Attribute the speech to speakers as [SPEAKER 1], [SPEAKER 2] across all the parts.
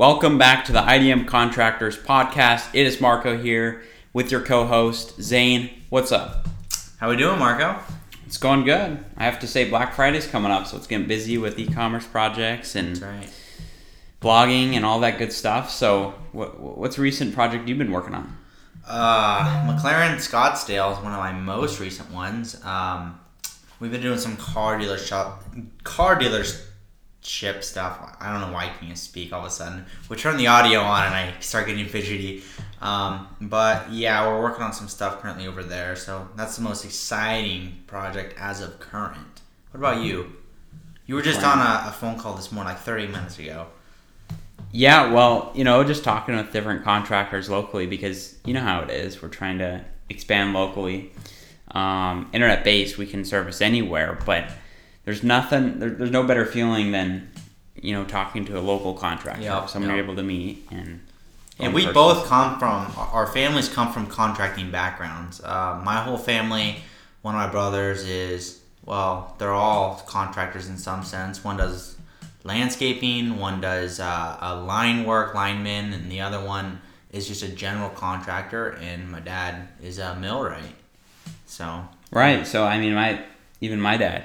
[SPEAKER 1] Welcome back to the IDM Contractors Podcast. It is Marco here with your co-host Zane. What's up?
[SPEAKER 2] How we doing, Marco?
[SPEAKER 1] It's going good. I have to say Black Friday's coming up, so it's getting busy with e-commerce projects and
[SPEAKER 2] right.
[SPEAKER 1] blogging and all that good stuff. So, what, what's a recent project you've been working on?
[SPEAKER 2] Uh, McLaren Scottsdale is one of my most recent ones. Um, we've been doing some car dealer shop, car dealership stuff. I don't know why I can't speak all of a sudden. We turn the audio on and I start getting fidgety. Um, but yeah, we're working on some stuff currently over there. So that's the most exciting project as of current. What about you? You were just on a, a phone call this morning, like 30 minutes ago.
[SPEAKER 1] Yeah, well, you know, just talking with different contractors locally because you know how it is. We're trying to expand locally. Um, internet based, we can service anywhere, but there's nothing, there, there's no better feeling than, you know, talking to a local contractor,
[SPEAKER 2] Yep,
[SPEAKER 1] someone
[SPEAKER 2] yep.
[SPEAKER 1] you're able to meet. And
[SPEAKER 2] And we
[SPEAKER 1] person.
[SPEAKER 2] both come from our families come from contracting backgrounds. Uh, my whole family, one of my brothers is well, they're all contractors in some sense. One does landscaping, one does uh, a line work, lineman, and the other one is just a general contractor. And my dad is a millwright. So
[SPEAKER 1] Right. So, I mean, my, even my dad,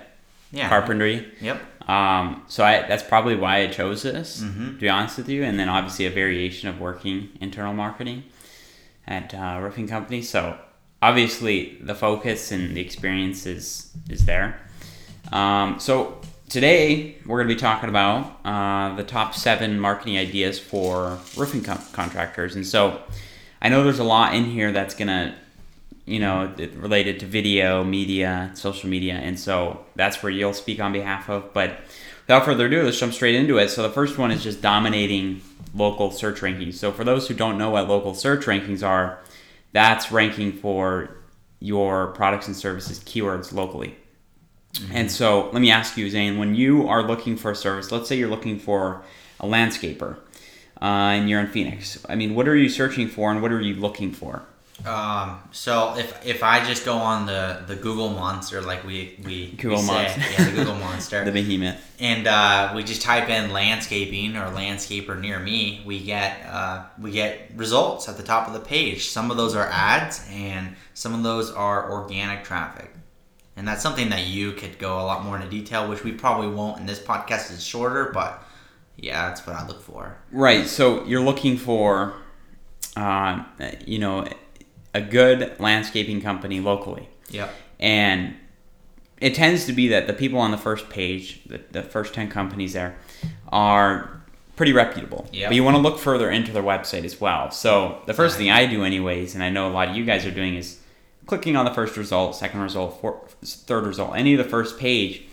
[SPEAKER 2] yeah,
[SPEAKER 1] carpentry.
[SPEAKER 2] Yep.
[SPEAKER 1] Um, so I, that's probably why I chose this,
[SPEAKER 2] Mhm.
[SPEAKER 1] to be honest with you. And then obviously a variation of working internal marketing at uh, roofing companies. So obviously the focus and the experience is, is there. Um, so today we're going to be talking about uh, the top seven marketing ideas for roofing com- contractors. And so I know there's a lot in here that's going to you know, it- related to video, media, social media, and so that's where you'll speak on behalf of. But without further ado, let's jump straight into it. So the first one is just dominating local search rankings. So for those who don't know what local search rankings are, that's ranking for your products and services keywords locally. And so let me ask you, Zane, when you are looking for a service, let's say you're looking for a landscaper, uh, and you're in Phoenix. I mean, what are you searching for, and what are you looking for?
[SPEAKER 2] Um, so if if I just go on the the Google monster like we we
[SPEAKER 1] Google
[SPEAKER 2] we say,
[SPEAKER 1] monster.
[SPEAKER 2] yeah, the Google monster,
[SPEAKER 1] The behemoth.
[SPEAKER 2] and uh, we just type in landscaping or landscaper near me, we get uh, we get results at the top of the page. Some of those are ads, and some of those are organic traffic. And that's something that you could go a lot more into detail, which we probably won't. And this podcast is shorter, but yeah, that's what I look for.
[SPEAKER 1] Right. So you're looking for, uh, you know, a good landscaping company locally,
[SPEAKER 2] Yeah.
[SPEAKER 1] and it tends to be that the people on the first page, the, the first ten companies there, are pretty reputable.
[SPEAKER 2] Yep.
[SPEAKER 1] But you want to look further into their website as well. So the first thing I do, anyways, and I know a lot of you guys are doing is clicking on the first result, second result, third result, any of the first page,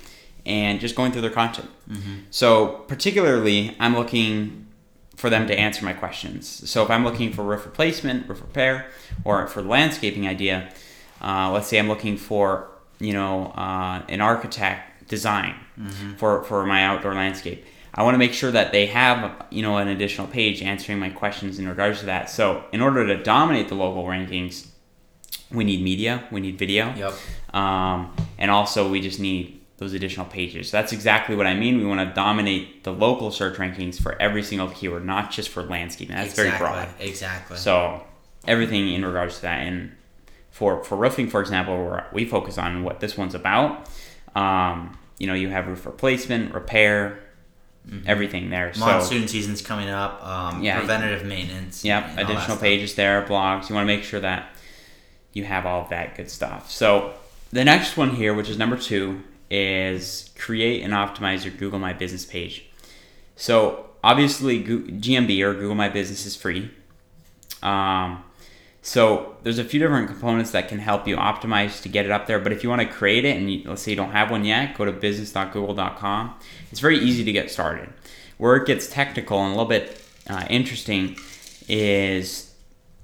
[SPEAKER 1] and just going through their content. Mm-hmm. So particularly, I'm looking for them to answer my questions. So if I'm looking for roof replacement, roof repair, or for the landscaping idea, uh, let's say I'm looking for you know uh, an architect design for for my outdoor landscape. I want to make sure that they have you know an additional page answering my questions in regards to that. So in order to dominate the local rankings, we need media, we need video,
[SPEAKER 2] Yep.
[SPEAKER 1] um, and also we just need those additional pages. So that's exactly what I mean. We want to dominate the local search rankings for every single keyword, not just for landscaping. That's very broad.
[SPEAKER 2] Exactly.
[SPEAKER 1] So everything in regards to that, and for for roofing, for example, where we focus on what this one's about. Um, you know, you have roof replacement, repair, everything there. So
[SPEAKER 2] Monsoon season's coming up. Um,
[SPEAKER 1] Yeah.
[SPEAKER 2] Preventative maintenance.
[SPEAKER 1] Yep, additional pages there, blogs. You want to make sure that you have all of that good stuff. So the next one here, which is number two, is create and optimize your Google My Business page. So obviously, GMB or Google My Business is free. Um, so there's a few different components that can help you optimize to get it up there. But if you want to create it, and you, let's say you don't have one yet, go to business.google.com. It's very easy to get started. Where it gets technical and a little bit uh, interesting is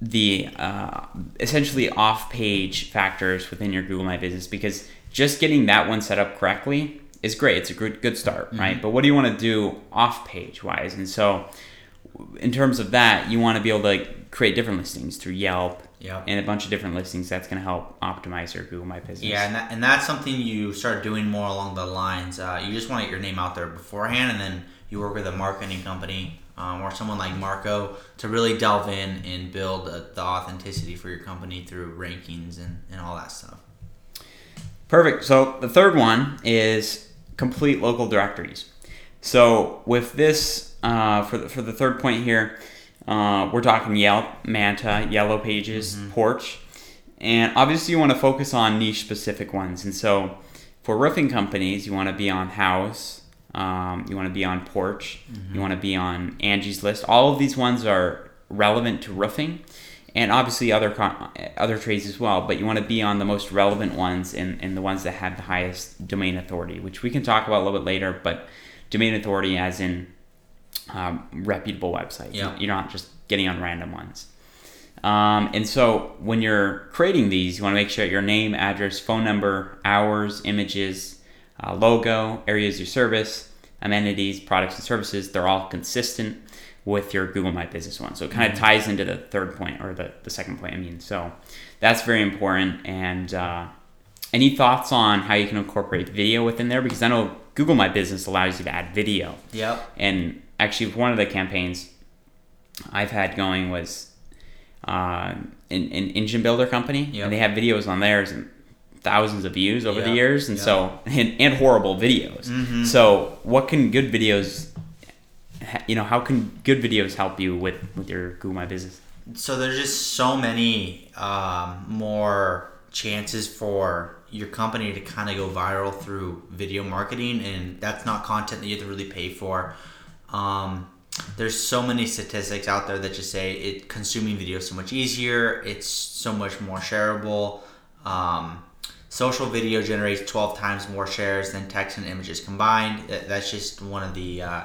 [SPEAKER 1] the uh, essentially off-page factors within your Google My Business because just getting that one set up correctly is great. It's a good good start, right? But what do you want to do off-page wise? And so, in terms of that, you want to be able to create different listings through Yelp
[SPEAKER 2] Yep.
[SPEAKER 1] and a bunch of different listings. That's going to help optimize your Google My Business.
[SPEAKER 2] Yeah, and, that, and that's something you start doing more along the lines. Uh, you just want to get your name out there beforehand, and then you work with a marketing company um, or someone like Marco to really delve in and build uh, the authenticity for your company through rankings and, and all that stuff.
[SPEAKER 1] Perfect. So the third one is complete local directories. So with this, uh, for the, for the third point here, uh, we're talking Yelp, Manta, Yellow Pages,
[SPEAKER 2] Mm-hmm.
[SPEAKER 1] Porch, and obviously you want to focus on niche specific ones. And so for roofing companies, you want to be on Houzz, um, you want to be on Porch,
[SPEAKER 2] Mm-hmm.
[SPEAKER 1] you want to be on Angie's List. All of these ones are relevant to roofing. And obviously other con- other trades as well, but you want to be on the most relevant ones and, and the ones that have the highest domain authority, which we can talk about a little bit later. But domain authority, as in um, reputable websites.
[SPEAKER 2] Yeah.
[SPEAKER 1] You're not just getting on random ones. Um, and so when you're creating these, you want to make sure your name, address, phone number, hours, images, uh, logo, areas of your service, amenities, products, and services, they're all consistent with your Google My Business one. So it kind of ties into the third point or the, the second point, I mean. So that's very important. And uh, any thoughts on how you can incorporate video within there? Because I know Google My Business allows you to add video.
[SPEAKER 2] Yep.
[SPEAKER 1] And actually, one of the campaigns I've had going was uh, an, an engine builder company,
[SPEAKER 2] Yep.
[SPEAKER 1] and they have videos on theirs and thousands of views over the years, and
[SPEAKER 2] Yep.
[SPEAKER 1] so and, and horrible videos.
[SPEAKER 2] Mhm.
[SPEAKER 1] So, what can good videos? You know, how can good videos help you with with your Google My Business?
[SPEAKER 2] So there's just so many um, more chances for your company to kind of go viral through video marketing, and that's not content that you have to really pay for. Um, there's so many statistics out there that just say it consuming video is so much easier. It's so much more shareable. Um, social video generates 12 times more shares than text and images combined. That's just one of the uh,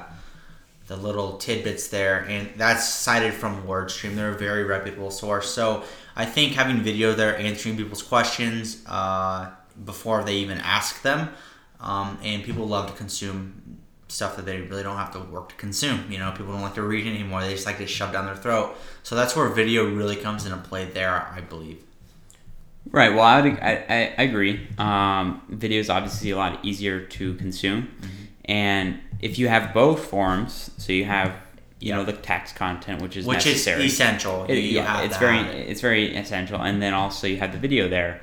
[SPEAKER 2] the little tidbits there, and that's cited from WordStream. They're a very reputable source. So I think having video there answering people's questions uh, before they even ask them, um, and people love to consume stuff that they really don't have to work to consume. You know, people don't like to read anymore; they just like to shove down their throat. So that's where video really comes into play there, I believe.
[SPEAKER 1] Right. Well, I, would, I, I I agree. Um, video is obviously a lot easier to consume, and if you have both forms, so you have you know the text content, which is
[SPEAKER 2] Which
[SPEAKER 1] necessary.
[SPEAKER 2] is essential.
[SPEAKER 1] It-
[SPEAKER 2] You
[SPEAKER 1] yeah, it's very it's very essential, and then also you have the video there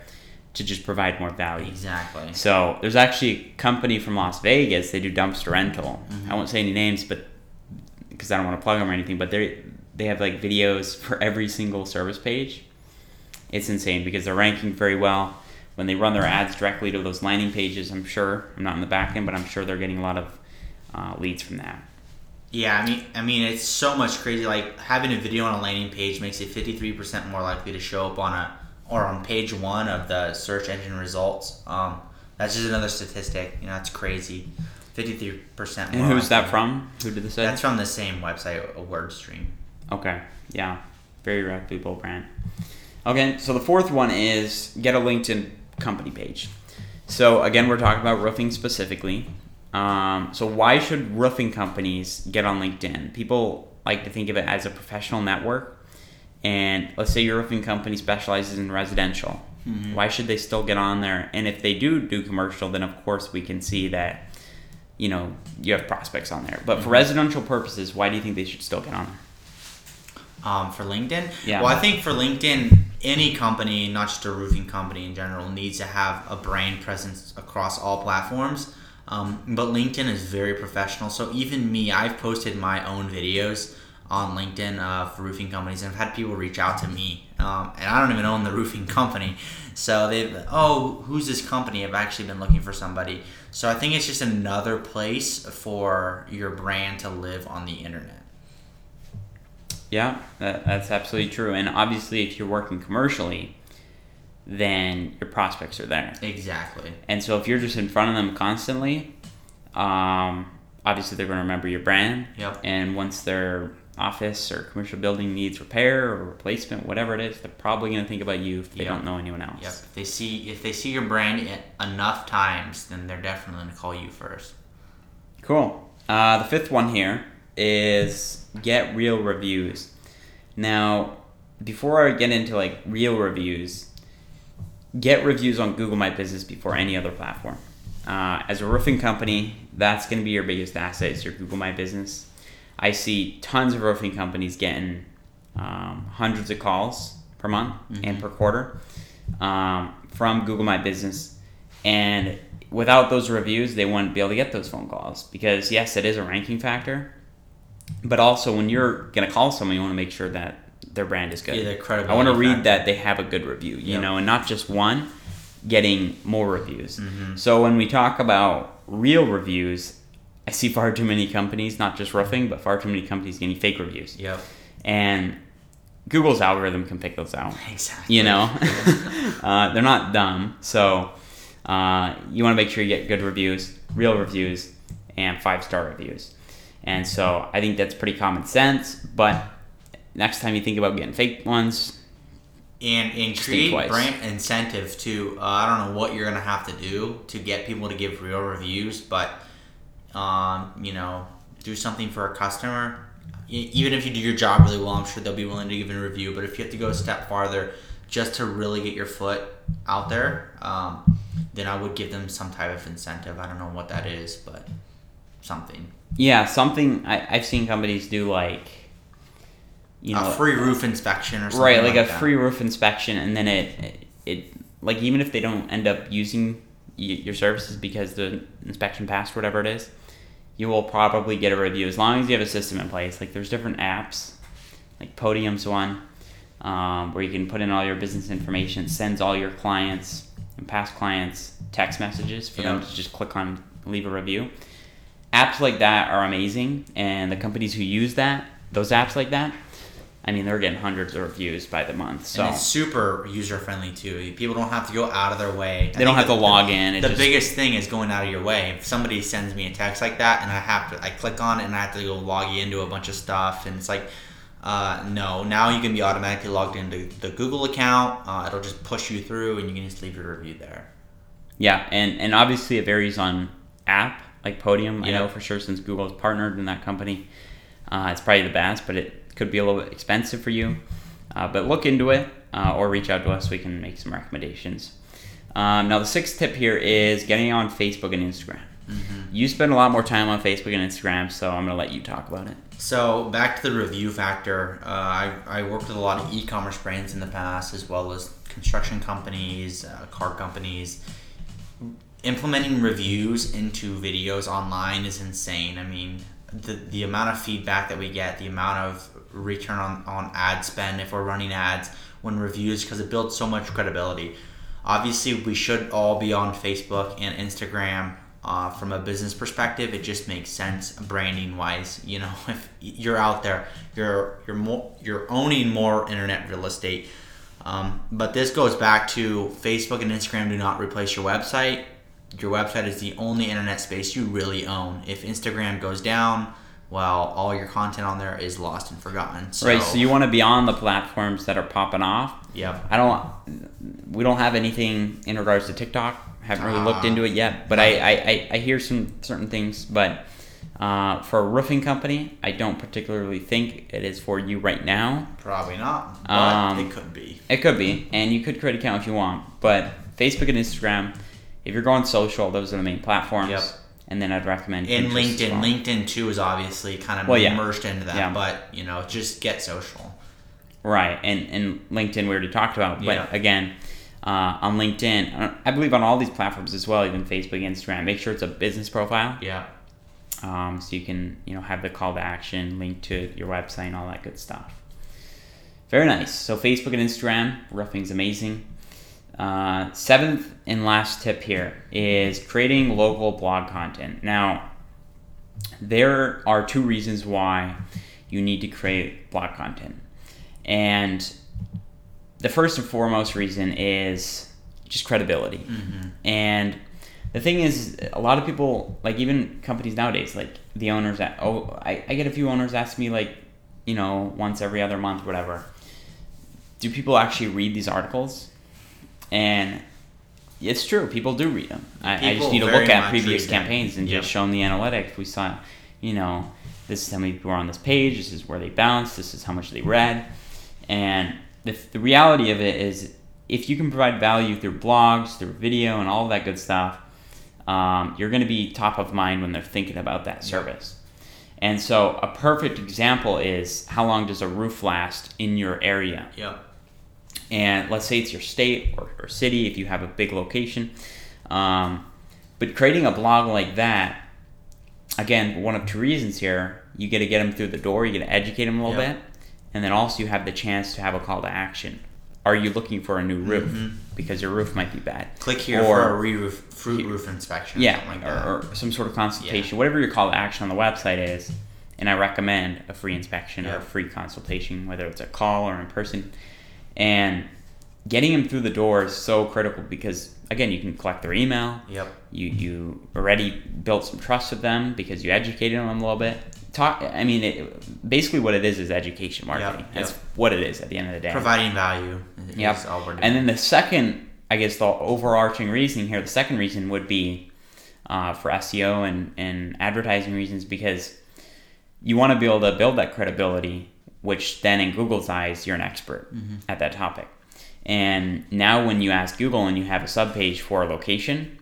[SPEAKER 1] to just provide more value.
[SPEAKER 2] exactly.
[SPEAKER 1] So there's actually a company from Las Vegas. They do dumpster rental.
[SPEAKER 2] Mm-hmm.
[SPEAKER 1] I won't say any names, but because I don't want to plug them or anything. But they they have like videos for every single service page. It's insane because they're ranking very well. When they run their ads directly to those landing pages, I'm sure I'm not in the back end, but I'm sure they're getting a lot of uh, leads from that.
[SPEAKER 2] Yeah, I mean, I mean, it's so much crazy. Like having a video on a landing page makes it fifty three percent more likely to show up on a or on page one of the search engine results. Um, that's just another statistic. You know, that's crazy. Fifty three percent.
[SPEAKER 1] And who's that from? Who did this?
[SPEAKER 2] That's from the same website, a WordStream.
[SPEAKER 1] Okay. Yeah. Very reputable brand. Okay, so the fourth one is get a LinkedIn company page. So again, we're talking about roofing specifically. Um, so why should roofing companies get on LinkedIn? People like to think of it as a professional network. And let's say your roofing company specializes in residential. Why should they still get on there? And if they do do commercial, then of course we can see that you know you have prospects on there. But for residential purposes, why do you think they should still get on there?
[SPEAKER 2] Um, for LinkedIn.
[SPEAKER 1] Yeah.
[SPEAKER 2] Well, I think for LinkedIn, any company, not just a roofing company in general, needs to have a brand presence across all platforms. Um, but LinkedIn is very professional. So even me, I've posted my own videos on LinkedIn uh, for roofing companies, and I've had people reach out to me, um, and I don't even own the roofing company. So they've, oh, who's this company? I've actually been looking for somebody. So I think it's just another place for your brand to live on the internet.
[SPEAKER 1] Yeah, that, that's absolutely true. And obviously, if you're working commercially, then your prospects are there.
[SPEAKER 2] Exactly.
[SPEAKER 1] And so if you're just in front of them constantly, um, obviously they're going to remember your brand.
[SPEAKER 2] Yep.
[SPEAKER 1] And once their office or commercial building needs repair or replacement, whatever it is, they're probably going to think about you if they
[SPEAKER 2] Yep.
[SPEAKER 1] don't know anyone else.
[SPEAKER 2] Yep. If they see if they see your brand enough times, then they're definitely gonna call you first.
[SPEAKER 1] Cool. Uh, the fifth one here is get real reviews. Now, before I get into like real reviews, get reviews on Google My Business before any other platform. Uh, as a roofing company, that's going to be your biggest asset is your Google My Business. I see tons of roofing companies getting um, hundreds of calls per month and per quarter um, from Google My Business, and without those reviews, they wouldn't be able to get those phone calls because yes, it is a ranking factor, but also when you're going to call someone, you want to make sure that their brand is good.
[SPEAKER 2] Yeah, the credibility
[SPEAKER 1] I want to read that they have a good review, you
[SPEAKER 2] Yep.
[SPEAKER 1] know, and not just one, getting more reviews.
[SPEAKER 2] Mm-hmm.
[SPEAKER 1] So when we talk about real reviews, I see far too many companies, not just roofing, but far too many companies getting fake reviews.
[SPEAKER 2] Yep.
[SPEAKER 1] And Google's algorithm can pick those out.
[SPEAKER 2] Exactly.
[SPEAKER 1] You know, uh, they're not dumb. So uh, you want to make sure you get good reviews, real reviews, and five star reviews. And so I think that's pretty common sense. But next time you think about getting fake ones,
[SPEAKER 2] and and create brand incentive to uh, I don't know what you're gonna have to do to get people to give real reviews, but um, you know, do something for a customer. Even if you do your job really well, I'm sure they'll be willing to give a review. But if you have to go a step farther, just to really get your foot out there, um, then I would give them some type of incentive. I don't know what that is, but something.
[SPEAKER 1] yeah, something I, I've seen companies do like, you know,
[SPEAKER 2] a free roof inspection or something.
[SPEAKER 1] right like, a
[SPEAKER 2] that.
[SPEAKER 1] free roof inspection and then it it like even if they don't end up using your services because the inspection passed whatever it is you will probably get a review as long as you have a system in place like there's different apps like podium's one um, where you can put in all your business information sends all your clients and past clients text messages for them to just click on leave a review apps like that are amazing and the companies who use that those apps like that I mean, they're getting hundreds of reviews by the month, so
[SPEAKER 2] And it's super user friendly too. People don't have to go out of their way. I
[SPEAKER 1] they don't have to
[SPEAKER 2] the-
[SPEAKER 1] log in. It
[SPEAKER 2] The
[SPEAKER 1] just,
[SPEAKER 2] biggest thing is going out of your way. If somebody sends me a text like that, and I have to, I click on it, and I have to go log into a bunch of stuff, and it's like, uh, no. Now you can be automatically logged into the Google account. Uh, it'll just push you through, and you can just leave your review there.
[SPEAKER 1] yeah, and and obviously it varies on app like Podium. I know for sure since Google is partnered in that company, uh, it's probably the best, but it could be a little bit expensive for you. Uh, but look into it uh, or reach out to us. We can make some recommendations. Um, now the sixth tip here is getting on Facebook and Instagram. You spend a lot more time on Facebook and Instagram, so I'm gonna let you talk about it.
[SPEAKER 2] So back to the review factor. Uh, I, I worked with a lot of e-commerce brands in the past, as well as construction companies, uh, car companies. Implementing reviews into videos online is insane. I mean, the the amount of feedback that we get, the amount of return on, on ad spend if we're running ads when reviews, because it builds so much credibility. Obviously, we should all be on Facebook and Instagram. Uh, from a business perspective, it just makes sense branding wise. You know, if you're out there, you're you're more you're owning more internet real estate. Um, but this goes back to Facebook and Instagram do not replace your website. Your website is the only internet space you really own. If Instagram goes down, well, all your content on there is lost and forgotten. So,
[SPEAKER 1] right, so you want to be on the platforms that are popping off.
[SPEAKER 2] Yep.
[SPEAKER 1] I don't. We don't have anything in regards to TikTok. Haven't really looked
[SPEAKER 2] Ah.
[SPEAKER 1] into it yet, but I, I, I, I hear some certain things. But uh, for a roofing company, I don't particularly think it is for you right now.
[SPEAKER 2] Probably not, but
[SPEAKER 1] Um,
[SPEAKER 2] it could be.
[SPEAKER 1] It could be, and you could create an account if you want. But Facebook and Instagram, if you're going social, those are the main platforms.
[SPEAKER 2] Yep.
[SPEAKER 1] And then I'd recommend in
[SPEAKER 2] LinkedIn,
[SPEAKER 1] well.
[SPEAKER 2] LinkedIn too is obviously kind of
[SPEAKER 1] Well, yeah.
[SPEAKER 2] merged into that.
[SPEAKER 1] Yeah.
[SPEAKER 2] But you know, just get social.
[SPEAKER 1] Right, and and LinkedIn we already talked about, but
[SPEAKER 2] Yeah.
[SPEAKER 1] again, uh, on LinkedIn, I believe on all these platforms as well, even Facebook, Instagram, make sure it's a business profile,
[SPEAKER 2] Yeah.
[SPEAKER 1] um, so you can you know have the call to action, link to your website, and all that good stuff. Very nice. So Facebook and Instagram, roofing's amazing. Uh, seventh and last tip here is creating local blog content. Now, there are two reasons why you need to create blog content. And the first and foremost reason is just credibility. And the thing is, a lot of people, like even companies nowadays, like the owners, at, oh, I, I get a few owners ask me, like, you know, once every other month, whatever, do people actually read these articles? And it's true, people do read them. I, I just need to look at previous campaigns and
[SPEAKER 2] Yep.
[SPEAKER 1] just show them the analytics. We saw, you know, this is how many people are on this page, this is where they bounced, this is how much they read. And the, the reality of it is, if you can provide value through blogs, through video, and all that good stuff, um, you're going to be top of mind when they're thinking about that service. And so, a perfect example is how long does a roof last in your area?
[SPEAKER 2] Yep.
[SPEAKER 1] And let's say it's your state or, or city if you have a big location. Um, but creating a blog like that, again, one of two reasons here you get to get them through the door, you get to educate them a little bit, and then also you have the chance to have a call to action. Are you looking for a new roof?
[SPEAKER 2] Mhm.
[SPEAKER 1] Because your roof might be bad.
[SPEAKER 2] Click here
[SPEAKER 1] Or-
[SPEAKER 2] for a re-roof, fruit roof inspection.
[SPEAKER 1] Yeah,
[SPEAKER 2] something like that.
[SPEAKER 1] or, or some sort of consultation, whatever your call to action on the website is. And I recommend a free inspection or a free consultation, whether it's a call or in person. And getting them through the door is so critical because, again, you can collect their email.
[SPEAKER 2] Yep.
[SPEAKER 1] You you already built some trust with them because you educated them a little bit. Talk. I mean, it, basically, what it is is education marketing.
[SPEAKER 2] Yep,
[SPEAKER 1] That's
[SPEAKER 2] yep.
[SPEAKER 1] what it is at the end of the day.
[SPEAKER 2] Providing value.
[SPEAKER 1] Yep.
[SPEAKER 2] all we're doing.
[SPEAKER 1] And then the second, I guess, the overarching reasoning here, the second reason would be uh, for SEO and, and advertising reasons because you want to be able to build that credibility, which then in Google's eyes, you're an expert
[SPEAKER 2] Mm-hmm.
[SPEAKER 1] at that topic. And now when you ask Google and you have a subpage for a location,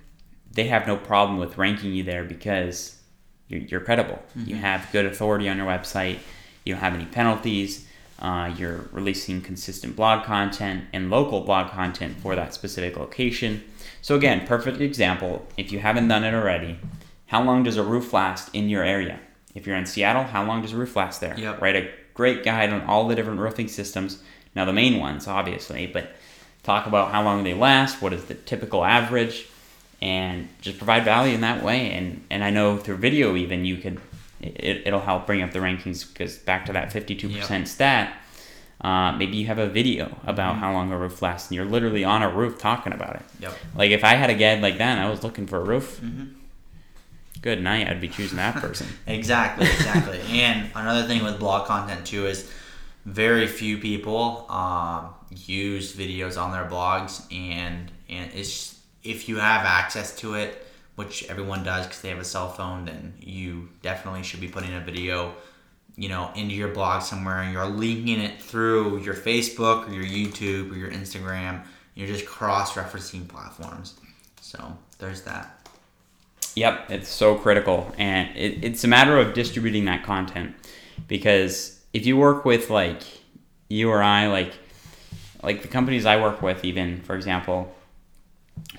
[SPEAKER 1] they have no problem with ranking you there because you're, you're credible. You have good authority on your website. You don't have any penalties. Uh, you're releasing consistent blog content and local blog content for that specific location. So again, perfect example. If you haven't done it already, how long does a roof last in your area? If you're in Seattle, how long does a roof last there?
[SPEAKER 2] Yep.
[SPEAKER 1] Write a great guide on all the different roofing systems. Now the main ones, obviously, but talk about how long they last, what is the typical average, and just provide value in that way. And and I know through video even you could it, it'll help bring up the rankings because back to that 52% stat. Uh, maybe you have a video about how long a roof lasts, and you're literally on a roof talking about it.
[SPEAKER 2] Yep.
[SPEAKER 1] Like if I had a guide like that, and I was looking for a roof.
[SPEAKER 2] Mhm.
[SPEAKER 1] Good night. I'd be choosing that person.
[SPEAKER 2] Exactly, exactly. and another thing with blog content too is very few people um, use videos on their blogs, and and it's if you have access to it, which everyone does because they have a cell phone, then you definitely should be putting a video, you know, into your blog somewhere, and you're linking it through your Facebook or your YouTube or your Instagram. You're just cross-referencing platforms. So there's that.
[SPEAKER 1] Yep, it's so critical, and it, it's a matter of distributing that content because if you work with like you or I, like like the companies I work with, even for example,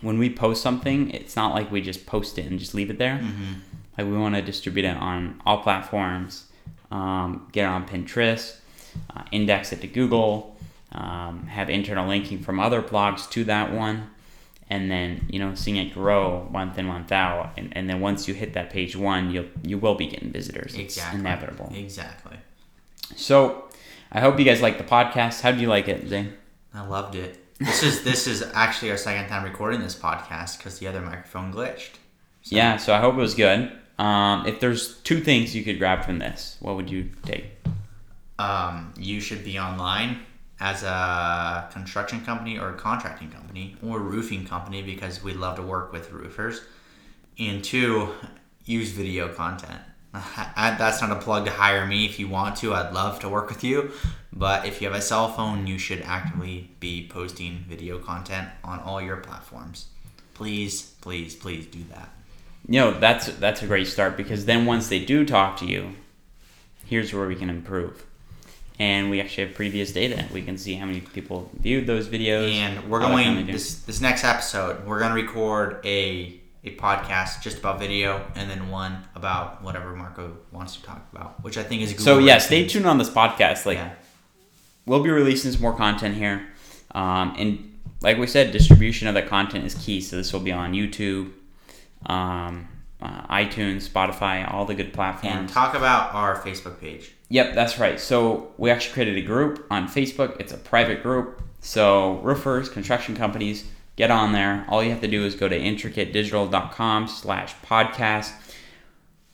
[SPEAKER 1] when we post something, it's not like we just post it and just leave it there.
[SPEAKER 2] Mm-hmm.
[SPEAKER 1] Like we want to distribute it on all platforms, um, get it on Pinterest, uh, index it to Google, um, have internal linking from other blogs to that one, and then you know seeing it grow month in month out, and, and then once you hit that page one, you'll you will be getting visitors. It's inevitable.
[SPEAKER 2] Exactly.
[SPEAKER 1] So I hope you guys like the podcast. How do you like it, Zane?
[SPEAKER 2] I loved it. This is this is actually our second time recording this podcast because the other microphone glitched. So,
[SPEAKER 1] Yeah, so I hope it was good. Um, if there's two things you could grab from this, what would you take?
[SPEAKER 2] Um, you should be online as a construction company or a contracting company or roofing company because we love to work with roofers. And two, use video content. That's not a plug to hire me if you want to. I'd love to work with you. But if you have a cell phone, you should actively be posting video content on all your platforms. Please, please, please do that.
[SPEAKER 1] you know that's that's a great start because then once they do talk to you here's where we can improve and we actually have previous data we can see how many people viewed those videos
[SPEAKER 2] And we're going this this next episode. We're gonna record a a podcast just about video, and then one about whatever Marco wants to talk about, which I think is Google
[SPEAKER 1] so yeah stay tuned on this podcast like
[SPEAKER 2] Yeah.
[SPEAKER 1] we'll be releasing some more content here um, and like we said distribution of that content is key so this will be on youtube um, uh, itunes spotify all the good platforms
[SPEAKER 2] And talk about our Facebook page.
[SPEAKER 1] Yep, that's right. So we actually created a group on Facebook. It's a private group. So roofers, construction companies, get on there. All you have to do is go to intricatedigital.com slash podcast.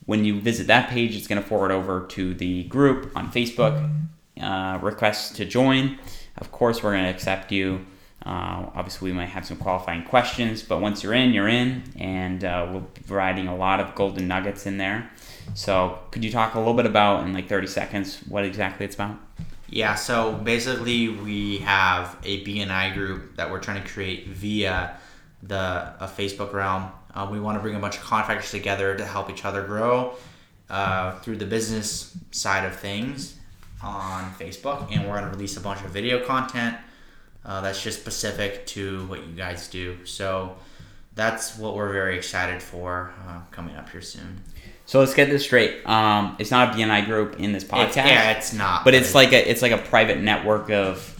[SPEAKER 1] When you visit that page, it's going to forward over to the group on Facebook. Uh, requests to join. Of course, we're going to accept you. Uh, obviously, we might have some qualifying questions, but once you're in, you're in, and uh, we'll be providing a lot of golden nuggets in there. So, could you talk a little bit about, in like 30 seconds, what exactly it's about?
[SPEAKER 2] Yeah, so basically we have a BNI group that we're trying to create via the Facebook realm. Uh, we want to bring a bunch of contractors together to help each other grow uh, through the business side of things on Facebook, and we're going to release a bunch of video content uh, that's just specific to what you guys do. So that's what we're very excited for uh, coming up here soon.
[SPEAKER 1] So let's get this straight. Um, it's not a BNI group in this podcast.
[SPEAKER 2] It's, yeah, it's not.
[SPEAKER 1] but it's like a it's like a private network of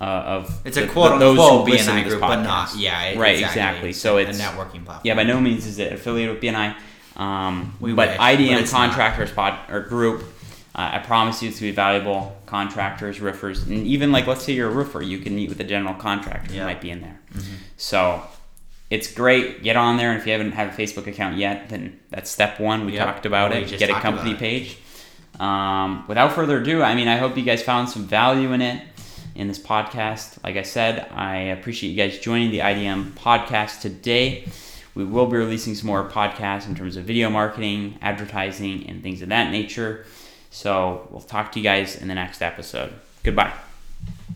[SPEAKER 1] uh, of
[SPEAKER 2] it's a
[SPEAKER 1] the-
[SPEAKER 2] quote
[SPEAKER 1] those who
[SPEAKER 2] unquote BNI group, but
[SPEAKER 1] podcast.
[SPEAKER 2] not. Yeah, it-
[SPEAKER 1] Right, exactly. So it's a
[SPEAKER 2] networking platform.
[SPEAKER 1] Yeah, by no means is it affiliated with BNI. Um,
[SPEAKER 2] We
[SPEAKER 1] but
[SPEAKER 2] wish, but
[SPEAKER 1] IDM
[SPEAKER 2] not.
[SPEAKER 1] contractors pod or group. Uh, I promise you, it's gonna be valuable. Contractors, roofers, and even like let's say you're a roofer, you can meet with a general contractor who
[SPEAKER 2] Yeah. Mm-hmm.
[SPEAKER 1] might be in there. So it's great. Get on there, and if you haven't had a Facebook account yet, then that's step one. We
[SPEAKER 2] Yep.
[SPEAKER 1] talked about
[SPEAKER 2] We
[SPEAKER 1] it. Get a company page. Um, without further ado, I mean, I hope you guys found some value in it in this podcast. Like I said, I appreciate you guys joining the IDM podcast today. We will be releasing some more podcasts in terms of video marketing, advertising, and things of that nature. So we'll talk to you guys in the next episode. Goodbye.